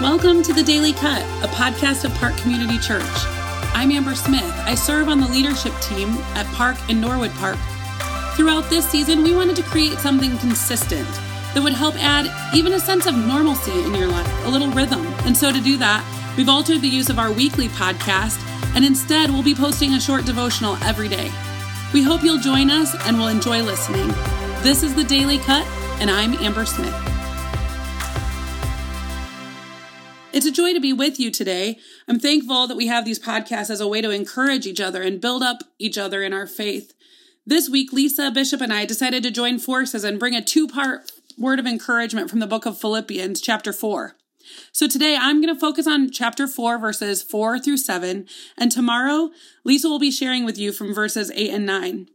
Welcome to the Daily Cut, a podcast of Park Community Church. I'm Amber Smith. I serve on the leadership team at Park in Norwood Park. Throughout this season, we wanted to create something consistent that would help add even a sense of normalcy in your life, a little rhythm. And so to do that, we've altered the use of our weekly podcast, and instead we'll be posting a short devotional every day. We hope you'll join us and will enjoy listening. This is the Daily Cut, and I'm Amber Smith. It's a joy to be with you today. I'm thankful that we have these podcasts as a way to encourage each other and build up each other in our faith. This week, Lisa Bishop and I decided to join forces and bring a two part word of encouragement from the book of Philippians, chapter 4. So today I'm going to focus on chapter 4, verses 4 through 7, and tomorrow Lisa will be sharing with you from verses 8 and 9.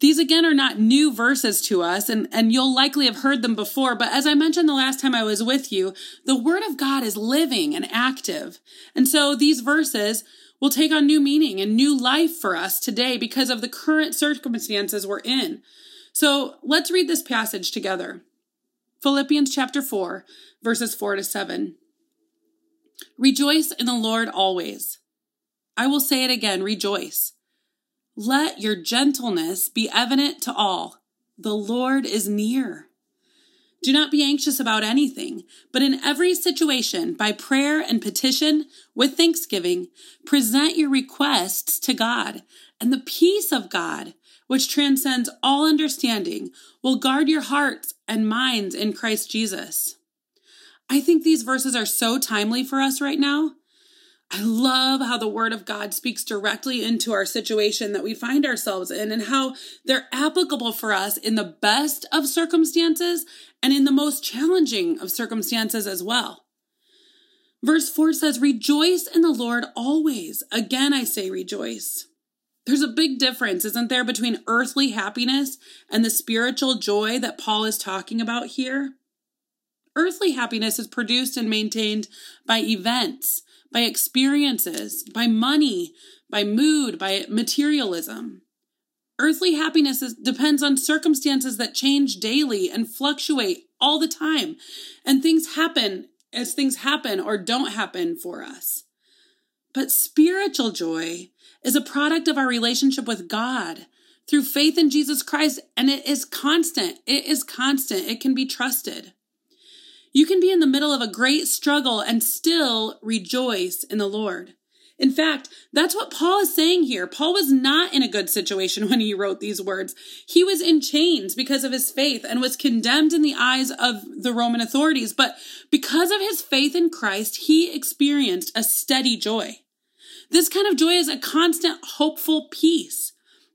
These again are not new verses to us, and, and you'll likely have heard them before, but as I mentioned the last time I was with you, the Word of God is living and active. And so these verses will take on new meaning and new life for us today because of the current circumstances we're in. So let's read this passage together. Philippians chapter 4, verses 4 to 7. Rejoice in the Lord always. I will say it again, rejoice. Let your gentleness be evident to all. The Lord is near. Do not be anxious about anything, but in every situation, by prayer and petition, with thanksgiving, present your requests to God, and the peace of God, which transcends all understanding, will guard your hearts and minds in Christ Jesus. I think these verses are so timely for us right now I love how the word of God speaks directly into our situation that we find ourselves in and how they're applicable for us in the best of circumstances and in the most challenging of circumstances as well. Verse 4 says, Rejoice in the Lord always. Again, I say rejoice. There's a big difference, isn't there, between earthly happiness and the spiritual joy that Paul is talking about here? Earthly happiness is produced and maintained by events by experiences, by money, by mood, by materialism. Earthly happiness is, depends on circumstances that change daily and fluctuate all the time. And things happen as things happen or don't happen for us. But spiritual joy is a product of our relationship with God through faith in Jesus Christ, and it is constant. It is constant. It can be trusted. You can be in the middle of a great struggle and still rejoice in the Lord. In fact, that's what Paul is saying here. Paul was not in a good situation when he wrote these words. He was in chains because of his faith and was condemned in the eyes of the Roman authorities. But because of his faith in Christ, he experienced a steady joy. This kind of joy is a constant, hopeful peace,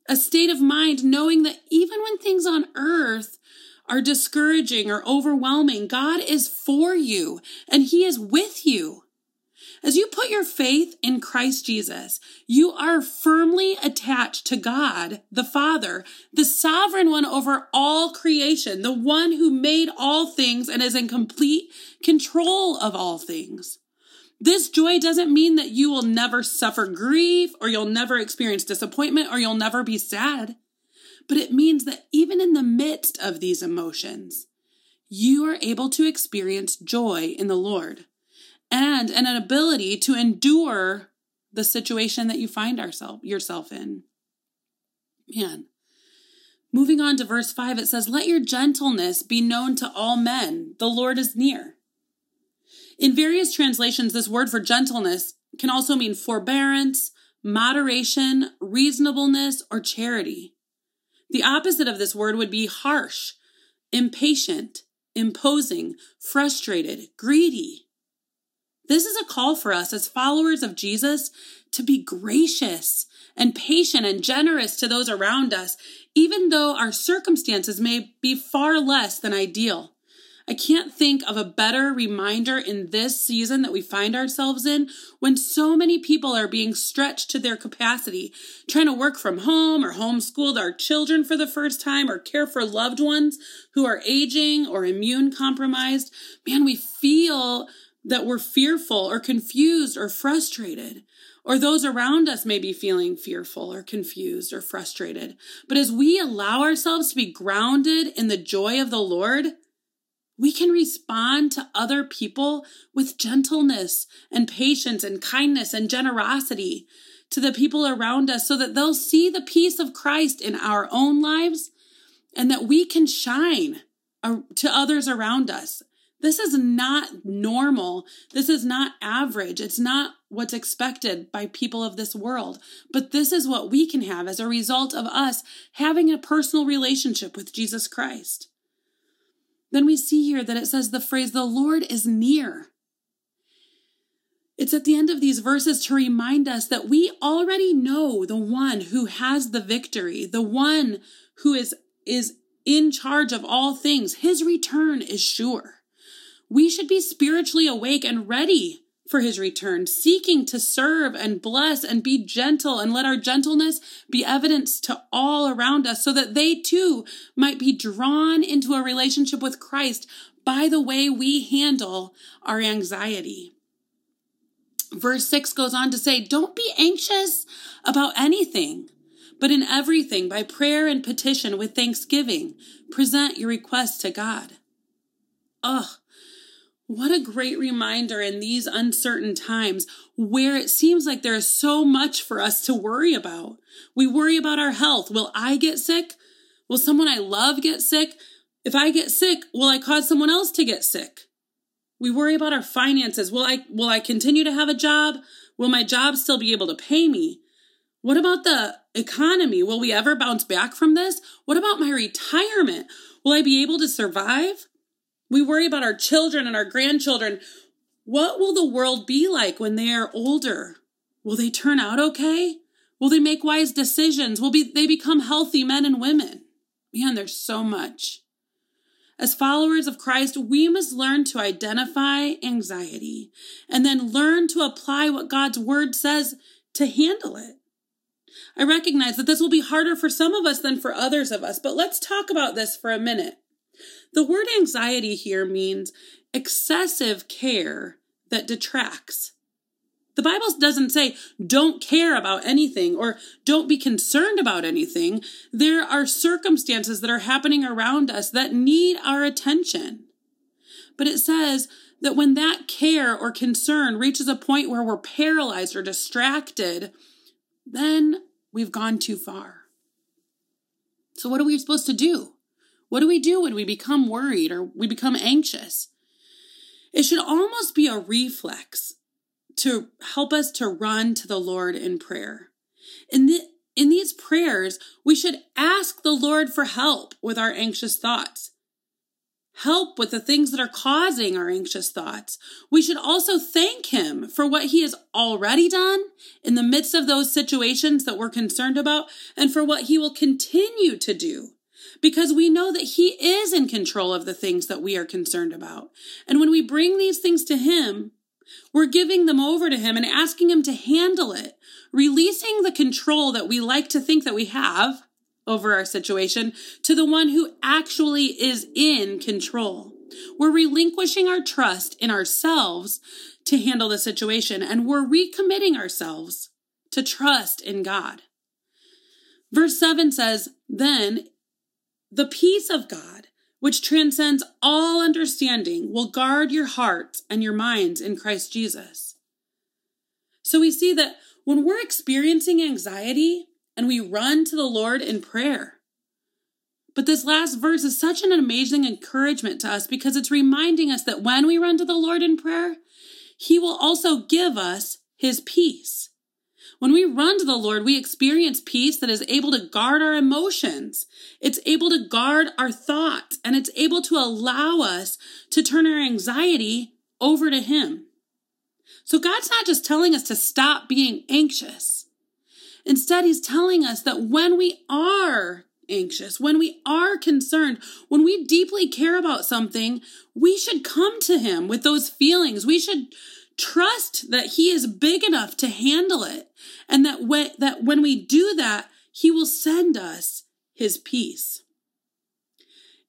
a state of mind knowing that even when things on earth are discouraging or overwhelming, God is for you and He is with you. As you put your faith in Christ Jesus, you are firmly attached to God, the Father, the sovereign one over all creation, the one who made all things and is in complete control of all things. This joy doesn't mean that you will never suffer grief or you'll never experience disappointment or you'll never be sad but it means that even in the midst of these emotions, you are able to experience joy in the Lord and an ability to endure the situation that you find ourself, yourself in. Man. Moving on to verse 5, it says, Let your gentleness be known to all men. The Lord is near. In various translations, this word for gentleness can also mean forbearance, moderation, reasonableness, or charity. The opposite of this word would be harsh, impatient, imposing, frustrated, greedy. This is a call for us as followers of Jesus to be gracious and patient and generous to those around us, even though our circumstances may be far less than ideal. I can't think of a better reminder in this season that we find ourselves in when so many people are being stretched to their capacity, trying to work from home or homeschool our children for the first time or care for loved ones who are aging or immune compromised. Man, we feel that we're fearful or confused or frustrated. Or those around us may be feeling fearful or confused or frustrated. But as we allow ourselves to be grounded in the joy of the Lord, we can respond to other people with gentleness and patience and kindness and generosity to the people around us so that they'll see the peace of Christ in our own lives and that we can shine uh, to others around us. This is not normal. This is not average. It's not what's expected by people of this world. But this is what we can have as a result of us having a personal relationship with Jesus Christ. Then we see here that it says the phrase, the Lord is near. It's at the end of these verses to remind us that we already know the one who has the victory, the one who is, is in charge of all things. His return is sure. We should be spiritually awake and ready for his return, seeking to serve and bless and be gentle and let our gentleness be evidence to all around us so that they too might be drawn into a relationship with Christ by the way we handle our anxiety. Verse 6 goes on to say, Don't be anxious about anything, but in everything, by prayer and petition with thanksgiving, present your requests to God. Ugh, what a great reminder in these uncertain times where it seems like there is so much for us to worry about. We worry about our health. Will I get sick? Will someone I love get sick? If I get sick, will I cause someone else to get sick? We worry about our finances. Will I will I continue to have a job? Will my job still be able to pay me? What about the economy? Will we ever bounce back from this? What about my retirement? Will I be able to survive? We worry about our children and our grandchildren. What will the world be like when they are older? Will they turn out okay? Will they make wise decisions? Will be, they become healthy men and women? Man, there's so much. As followers of Christ, we must learn to identify anxiety and then learn to apply what God's word says to handle it. I recognize that this will be harder for some of us than for others of us, but let's talk about this for a minute. The word anxiety here means excessive care that detracts. The Bible doesn't say don't care about anything or don't be concerned about anything. There are circumstances that are happening around us that need our attention. But it says that when that care or concern reaches a point where we're paralyzed or distracted, then we've gone too far. So, what are we supposed to do? What do we do when we become worried or we become anxious? It should almost be a reflex to help us to run to the Lord in prayer. In, the, in these prayers, we should ask the Lord for help with our anxious thoughts. Help with the things that are causing our anxious thoughts. We should also thank Him for what He has already done in the midst of those situations that we're concerned about and for what He will continue to do because we know that He is in control of the things that we are concerned about. And when we bring these things to Him, we're giving them over to Him and asking Him to handle it, releasing the control that we like to think that we have over our situation to the one who actually is in control. We're relinquishing our trust in ourselves to handle the situation, and we're recommitting ourselves to trust in God. Verse 7 says, Then the peace of God which transcends all understanding, will guard your hearts and your minds in Christ Jesus. So we see that when we're experiencing anxiety and we run to the Lord in prayer, but this last verse is such an amazing encouragement to us because it's reminding us that when we run to the Lord in prayer, He will also give us His peace. When we run to the Lord, we experience peace that is able to guard our emotions. It's able to guard our thoughts and it's able to allow us to turn our anxiety over to Him. So God's not just telling us to stop being anxious. Instead, He's telling us that when we are anxious, when we are concerned, when we deeply care about something, we should come to Him with those feelings. We should trust that he is big enough to handle it and that when, that when we do that he will send us his peace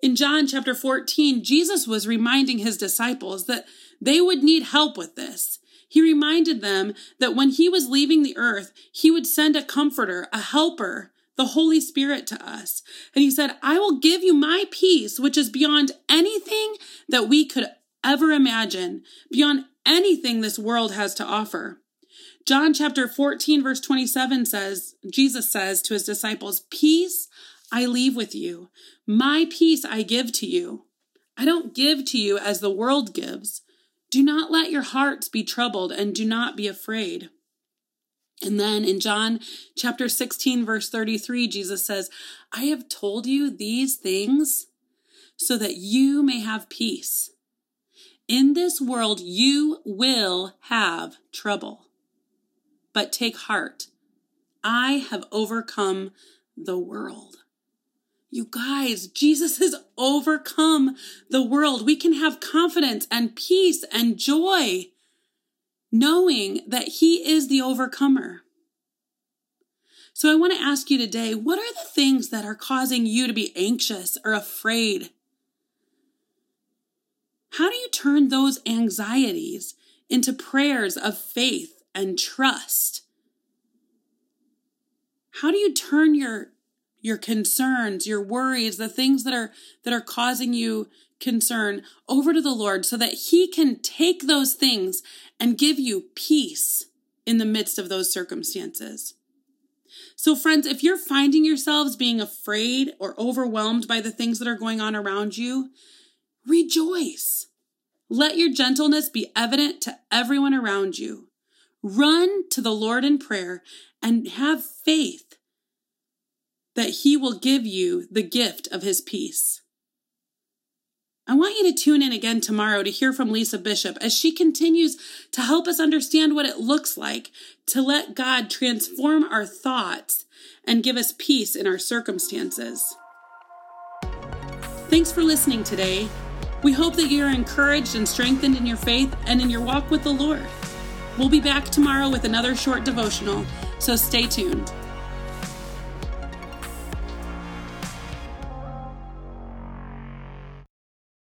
in john chapter 14 jesus was reminding his disciples that they would need help with this he reminded them that when he was leaving the earth he would send a comforter a helper the Holy Spirit to us. And he said, I will give you my peace, which is beyond anything that we could ever imagine beyond anything this world has to offer. John chapter 14, verse 27 says, Jesus says to his disciples, Peace I leave with you, my peace I give to you. I don't give to you as the world gives. Do not let your hearts be troubled and do not be afraid. And then in John chapter 16, verse 33, Jesus says, I have told you these things so that you may have peace. In this world, you will have trouble. But take heart. I have overcome the world. You guys, Jesus has overcome the world. We can have confidence and peace and joy knowing that He is the overcomer. So I want to ask you today what are the things that are causing you to be anxious or afraid? How do you turn those anxieties into prayers of faith and trust? How do you turn your your concerns, your worries, the things that are that are causing you concern over to the Lord so that he can take those things and give you peace in the midst of those circumstances. So friends, if you're finding yourselves being afraid or overwhelmed by the things that are going on around you, rejoice. Let your gentleness be evident to everyone around you. Run to the Lord in prayer and have faith that He will give you the gift of His peace. I want you to tune in again tomorrow to hear from Lisa Bishop as she continues to help us understand what it looks like to let God transform our thoughts and give us peace in our circumstances. Thanks for listening today. We hope that you are encouraged and strengthened in your faith and in your walk with the Lord. We'll be back tomorrow with another short devotional, so stay tuned.